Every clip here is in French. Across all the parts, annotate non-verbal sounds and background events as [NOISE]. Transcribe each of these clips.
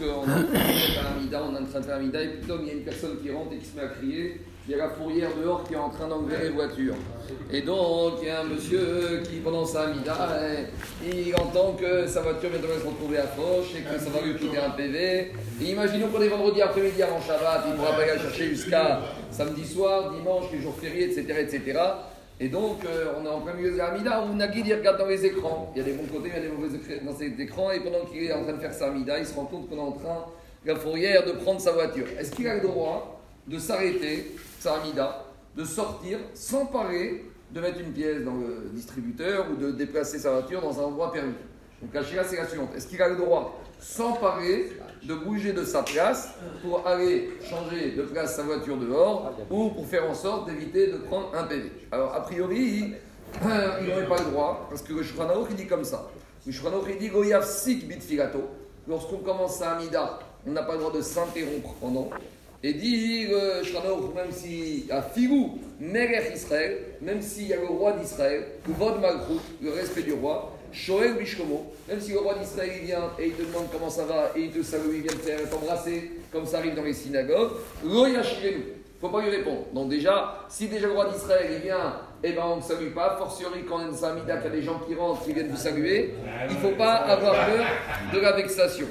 qu'on est en train de faire un Amida, on est en train de faire un et puis il y a une personne qui rentre et qui se met à crier. Il y a la fourrière dehors qui est en train d'enlever les voitures. Et donc, il y a un monsieur qui, pendant sa Amida, il entend que sa voiture vient de se retrouver à Foch et que ça va lui coûter un PV. Et imaginons qu'on est vendredi après-midi avant Shabbat, il ne pourra pas aller chercher jusqu'à samedi soir, dimanche, les jours fériés, etc. etc. Et donc, euh, on est en plein milieu de la Amida où Nagui il regarde dans les écrans. Il y a des bons côtés, il y a des mauvais dans ces écrans. Et pendant qu'il est en train de faire sa Amida, il se rend compte qu'on est en train, la fourrière, de prendre sa voiture. Est-ce qu'il a le droit de s'arrêter, sa Amida, de sortir, s'emparer, de mettre une pièce dans le distributeur ou de déplacer sa voiture dans un endroit permis Donc la c'est la suivante. Est-ce qu'il a le droit, s'emparer, de bouger de sa place pour aller changer de place sa voiture dehors ou pour faire en sorte d'éviter de prendre un PV. Alors, a priori, [CLEARS THROAT] il n'aurait pas le droit parce que le Shulchan il dit comme ça. Le Shulchan il dit Goyav sik bit filato. Lorsqu'on commence à Amida, on n'a pas le droit de s'interrompre pendant. Et dit le même si à Figou, Israël, même s'il y a le roi d'Israël, Vod Malchut, le respect du roi, Shoel même si le roi d'Israël vient et il te demande comment ça va et il te salue, il vient te faire t'embrasser, comme ça arrive dans les synagogues, Lo ne faut pas lui répondre. Donc déjà, si déjà le roi d'Israël vient, eh ben on ne salue pas, fortiori quand on samida qu'il y a des gens qui rentrent, qui viennent vous saluer, il ne faut pas avoir peur de la vexation.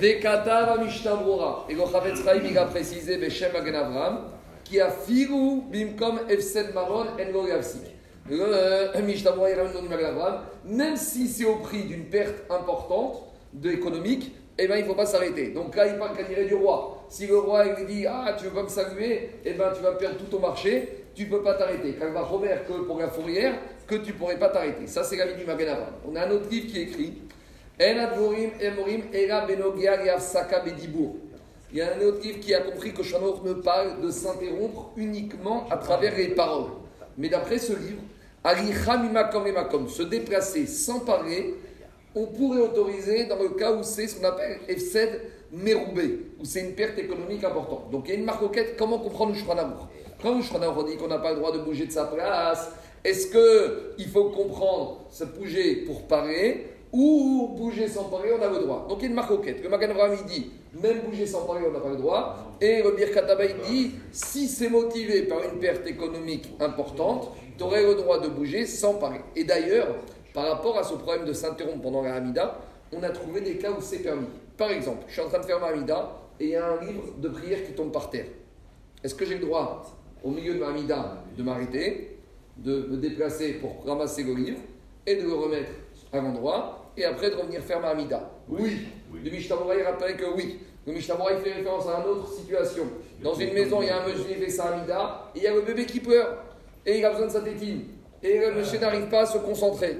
Et le Chavetz a précisé, Agen qui a figu bimkom efsed maron en lo euh, même si c'est au prix d'une perte importante de économique, eh ben, il ne faut pas s'arrêter. Donc là, il parle qu'à du roi. Si le roi il dit Ah, tu veux pas me saluer, eh ben, tu vas perdre tout ton marché, tu ne peux pas t'arrêter. Quand il va Robert que pour la fourrière, que tu ne pourrais pas t'arrêter. Ça, c'est la vie du Magen On a un autre livre qui écrit Il y a un autre livre qui a compris que Shanoch ne parle de s'interrompre uniquement à travers les paroles. Mais d'après ce livre, se déplacer sans parler, on pourrait autoriser dans le cas où c'est ce qu'on appelle Efsed Meroubé, où c'est une perte économique importante. Donc il y a une marque quête, comment comprendre le Shuranamour Quand le Shuranamour dit qu'on n'a pas le droit de bouger de sa place, est-ce qu'il faut comprendre se bouger pour parler ou bouger sans parler, on a le droit? Donc il y a une marque quête. Le Magan dit, même bouger sans parler, on n'a pas le droit. Et le Birkataba, il dit, si c'est motivé par une perte économique importante, tu aurais le droit de bouger sans parler. Et d'ailleurs, par rapport à ce problème de s'interrompre pendant la Hamida, on a trouvé des cas où c'est permis. Par exemple, je suis en train de faire ma Hamida et il y a un livre de prière qui tombe par terre. Est-ce que j'ai le droit, au milieu de ma Hamida, de m'arrêter, de me déplacer pour ramasser le livre et de le remettre à l'endroit et après de revenir faire ma Hamida Oui. Le Mishnah rappelle que oui. Le Mishnah fait référence à une autre situation. Dans une maison, il y a un monsieur qui fait sa Hamida et il y a le bébé qui pleure et il a besoin de sa tétine. Et le monsieur n'arrive pas à se concentrer.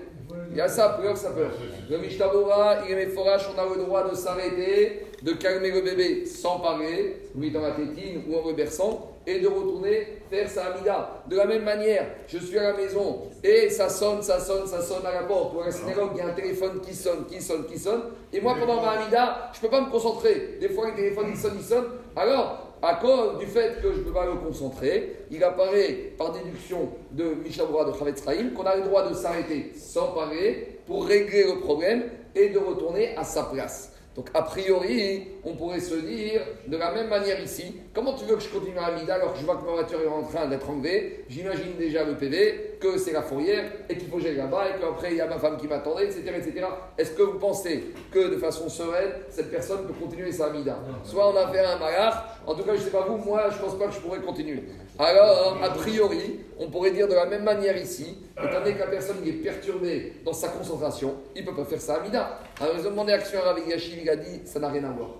Il y a ça, peur, ça peur. Le Mishtabora, il est forage, on a le droit de s'arrêter, de calmer le bébé sans parler, oui, dans la tétine ou en le berçant, et de retourner faire sa amida. De la même manière, je suis à la maison et ça sonne, ça sonne, ça sonne à la porte. Ou à la synagogue, il y a un téléphone qui sonne, qui sonne, qui sonne. Et moi, pendant ma amida, je ne peux pas me concentrer. Des fois, le téléphone, il sonne, il sonne. Alors, à cause du fait que je ne peux pas me concentrer, il apparaît par déduction de Mishabura de Chavetz qu'on a le droit de s'arrêter sans parler pour régler le problème et de retourner à sa place. Donc, a priori, on pourrait se dire, de la même manière ici, comment tu veux que je continue à Amida alors que je vois que ma voiture est en train d'être enlevée? J'imagine déjà le PV, que c'est la fourrière et qu'il faut que j'aille là-bas et qu'après il y a ma femme qui m'attendait, etc. etc. Est-ce que vous pensez que de façon sereine, cette personne peut continuer sa Amida? Soit on a fait un malard, en tout cas, je ne sais pas vous, moi, je ne pense pas que je pourrais continuer. Alors, a priori, on pourrait dire de la même manière ici, étant donné que la personne est perturbée dans sa concentration, il ne peut pas faire ça Amida. Alors, ils ont demandé à Action Rav il a dit, ça n'a rien à voir.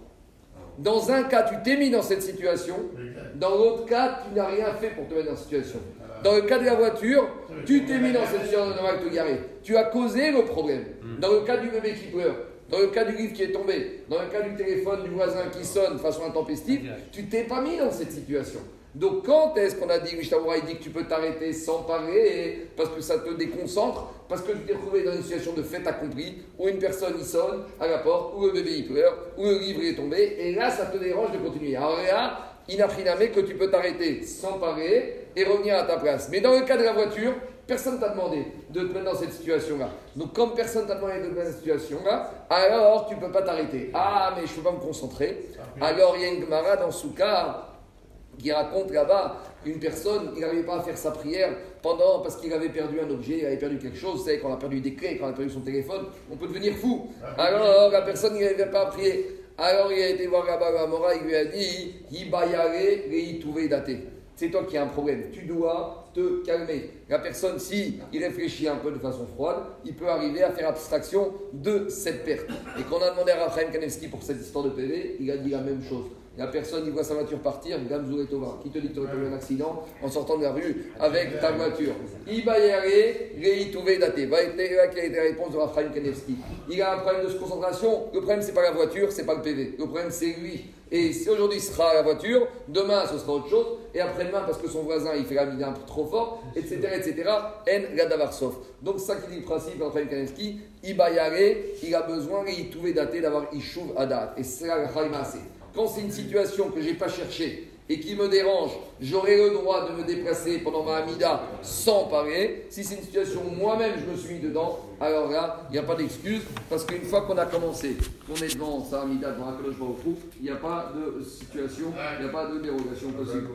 Dans un cas, tu t'es mis dans cette situation. Dans l'autre cas, tu n'as rien fait pour te mettre dans cette situation. Dans le cas de la voiture, tu t'es mis dans cette situation de te garer. Tu as causé le problème. Dans le cas du bébé qui pleure, dans le cas du livre qui est tombé, dans le cas du téléphone du voisin qui sonne de façon intempestive, tu t'es pas mis dans cette situation. Donc quand est-ce qu'on a dit, Mishnah dit que tu peux t'arrêter sans parler parce que ça te déconcentre, parce que tu t'es retrouvé dans une situation de fait accomplie, où une personne y sonne à la porte, où le bébé y pleure, où le livre est tombé, et là ça te dérange de continuer. Alors là, inafriname que tu peux t'arrêter sans parler et revenir à ta place. Mais dans le cas de la voiture, personne t'a demandé de te mettre dans cette situation-là. Donc, comme personne t'a demandé de te mettre dans cette situation-là, alors tu ne peux pas t'arrêter. Ah, mais je ne peux pas me concentrer. Alors, il y a une Gemara dans Souka qui raconte là-bas une personne, il n'arrivait pas à faire sa prière pendant, parce qu'il avait perdu un objet, il avait perdu quelque chose, c'est quand on a perdu des clés, quand on a perdu son téléphone, on peut devenir fou. Alors la personne, n'arrivait pas à prier. Alors il a été voir là-bas la Mora, il lui a dit, Yibayare daté. C'est toi qui as un problème, tu dois te calmer. La personne, si il réfléchit un peu de façon froide, il peut arriver à faire abstraction de cette perte. Et quand on a demandé à Raphaël Kanevski pour cette histoire de PV, il a dit la même chose. La personne, il voit sa voiture partir, Gamzou et Tova. Qui te dit que tu aurais eu un accident en sortant de la rue avec ta voiture? Il la réponse de Raphaël Kanevski. Il a un problème de concentration. Le problème, c'est pas la voiture, c'est pas le PV. Le problème, c'est lui. Et si aujourd'hui ce sera la voiture, demain ce sera autre chose, et après-demain parce que son voisin il fait la mine un peu trop fort, etc. etc. En Gadavarsov. Donc ça qui dit le principe Raphaël Kanevski, Ibayare, il a besoin, il trouvait daté d'avoir Ishuv Adat. Et c'est la assez. Quand c'est une situation que je n'ai pas cherchée et qui me dérange, j'aurai le droit de me déplacer pendant ma Amida sans parler. Si c'est une situation où moi-même je me suis mis dedans, alors là, il n'y a pas d'excuse, parce qu'une fois qu'on a commencé, qu'on est devant sa Amida, devant un il n'y a pas de situation, il n'y a pas de dérogation possible.